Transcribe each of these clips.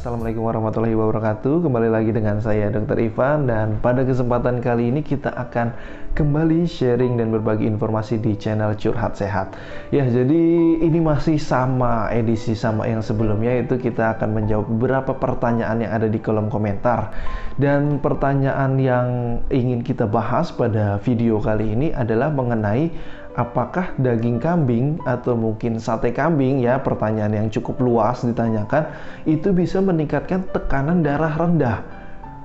Assalamualaikum warahmatullahi wabarakatuh. Kembali lagi dengan saya Dr. Ivan. Dan pada kesempatan kali ini kita akan kembali sharing dan berbagi informasi di channel Curhat Sehat. Ya jadi ini masih sama edisi sama yang sebelumnya. Itu kita akan menjawab beberapa pertanyaan yang ada di kolom komentar. Dan pertanyaan yang ingin kita bahas pada video kali ini adalah mengenai apakah daging kambing atau mungkin sate kambing ya pertanyaan yang cukup luas ditanyakan itu bisa meningkatkan tekanan darah rendah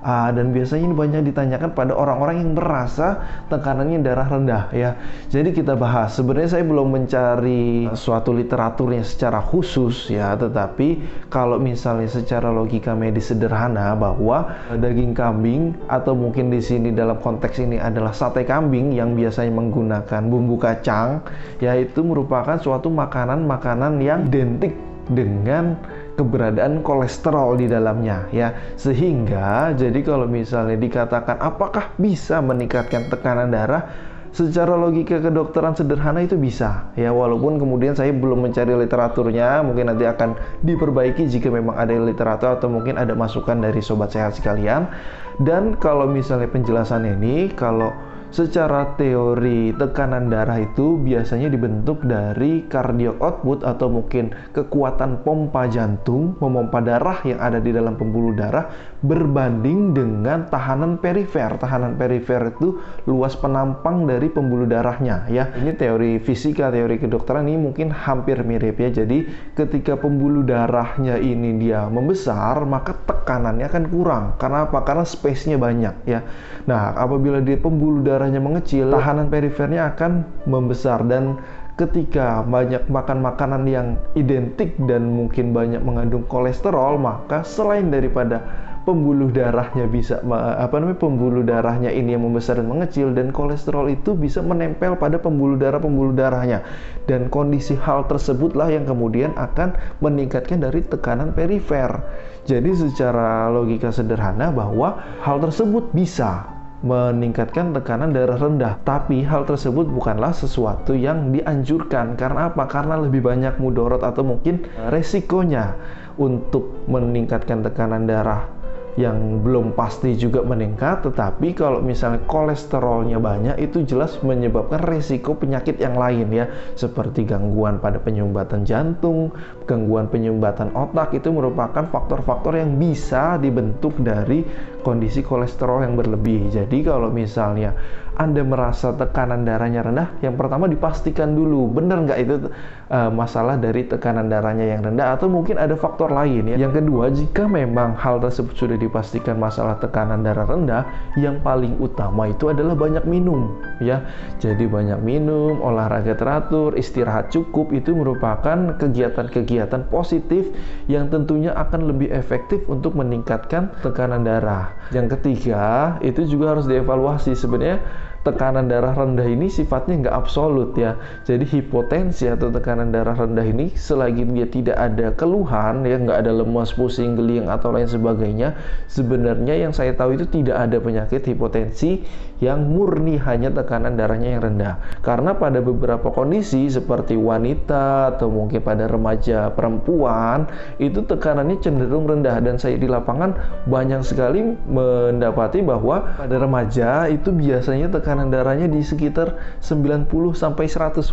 Uh, dan biasanya ini banyak ditanyakan pada orang-orang yang merasa tekanannya darah rendah ya. Jadi kita bahas. Sebenarnya saya belum mencari suatu literaturnya secara khusus ya, tetapi kalau misalnya secara logika medis sederhana bahwa daging kambing atau mungkin di sini dalam konteks ini adalah sate kambing yang biasanya menggunakan bumbu kacang, yaitu merupakan suatu makanan-makanan yang identik dengan keberadaan kolesterol di dalamnya ya. Sehingga jadi kalau misalnya dikatakan apakah bisa meningkatkan tekanan darah? Secara logika kedokteran sederhana itu bisa ya. Walaupun kemudian saya belum mencari literaturnya mungkin nanti akan diperbaiki jika memang ada literatur atau mungkin ada masukan dari sobat sehat sekalian. Dan kalau misalnya penjelasan ini kalau Secara teori tekanan darah itu biasanya dibentuk dari cardiac output atau mungkin kekuatan pompa jantung memompa darah yang ada di dalam pembuluh darah berbanding dengan tahanan perifer. Tahanan perifer itu luas penampang dari pembuluh darahnya ya. Ini teori fisika, teori kedokteran ini mungkin hampir mirip ya. Jadi ketika pembuluh darahnya ini dia membesar, maka tekanannya akan kurang. Karena apa? Karena space-nya banyak ya. Nah, apabila dia pembuluh darah darahnya mengecil, tahanan perifernya akan membesar dan ketika banyak makan makanan yang identik dan mungkin banyak mengandung kolesterol, maka selain daripada pembuluh darahnya bisa apa namanya pembuluh darahnya ini yang membesar dan mengecil dan kolesterol itu bisa menempel pada pembuluh darah pembuluh darahnya dan kondisi hal tersebutlah yang kemudian akan meningkatkan dari tekanan perifer. Jadi secara logika sederhana bahwa hal tersebut bisa meningkatkan tekanan darah rendah. Tapi hal tersebut bukanlah sesuatu yang dianjurkan. Karena apa? Karena lebih banyak mudorot atau mungkin resikonya untuk meningkatkan tekanan darah yang belum pasti juga meningkat, tetapi kalau misalnya kolesterolnya banyak itu jelas menyebabkan resiko penyakit yang lain ya, seperti gangguan pada penyumbatan jantung, gangguan penyumbatan otak itu merupakan faktor-faktor yang bisa dibentuk dari kondisi kolesterol yang berlebih. Jadi kalau misalnya anda merasa tekanan darahnya rendah, yang pertama dipastikan dulu benar nggak itu uh, masalah dari tekanan darahnya yang rendah atau mungkin ada faktor lain ya. Yang kedua, jika memang hal tersebut sudah dipastikan masalah tekanan darah rendah, yang paling utama itu adalah banyak minum ya. Jadi banyak minum, olahraga teratur, istirahat cukup itu merupakan kegiatan-kegiatan positif yang tentunya akan lebih efektif untuk meningkatkan tekanan darah. Yang ketiga, itu juga harus dievaluasi. Sebenarnya tekanan darah rendah ini sifatnya nggak absolut ya. Jadi hipotensi atau tekanan darah rendah ini selagi dia tidak ada keluhan ya nggak ada lemas, pusing, geling atau lain sebagainya, sebenarnya yang saya tahu itu tidak ada penyakit hipotensi yang murni hanya tekanan darahnya yang rendah. Karena pada beberapa kondisi seperti wanita atau mungkin pada remaja perempuan itu tekanannya cenderung rendah dan saya di lapangan banyak sekali mendapati bahwa pada remaja itu biasanya tekanan tekanan darahnya di sekitar 90 sampai 110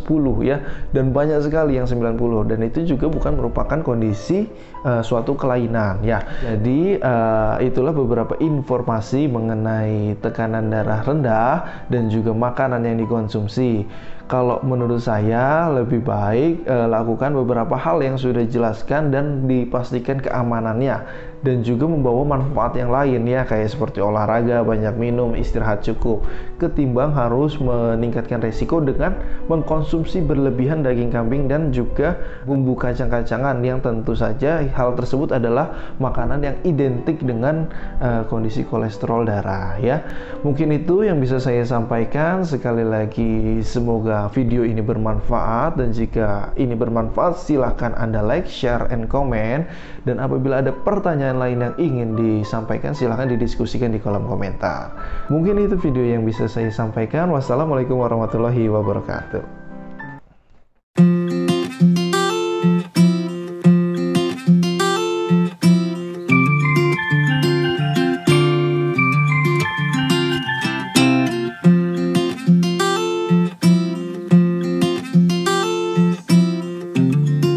ya dan banyak sekali yang 90 dan itu juga bukan merupakan kondisi uh, suatu kelainan ya. Jadi uh, itulah beberapa informasi mengenai tekanan darah rendah dan juga makanan yang dikonsumsi. Kalau menurut saya lebih baik uh, lakukan beberapa hal yang sudah dijelaskan dan dipastikan keamanannya dan juga membawa manfaat yang lain ya kayak seperti olahraga, banyak minum, istirahat cukup ketimbang harus meningkatkan resiko dengan mengkonsumsi berlebihan daging kambing dan juga bumbu kacang-kacangan yang tentu saja hal tersebut adalah makanan yang identik dengan uh, kondisi kolesterol darah ya. Mungkin itu yang bisa saya sampaikan sekali lagi semoga video ini bermanfaat dan jika ini bermanfaat silahkan Anda like, share, and comment dan apabila ada pertanyaan lain yang ingin disampaikan silahkan didiskusikan di kolom komentar. Mungkin itu video yang bisa saya sampaikan. Wassalamualaikum warahmatullahi wabarakatuh.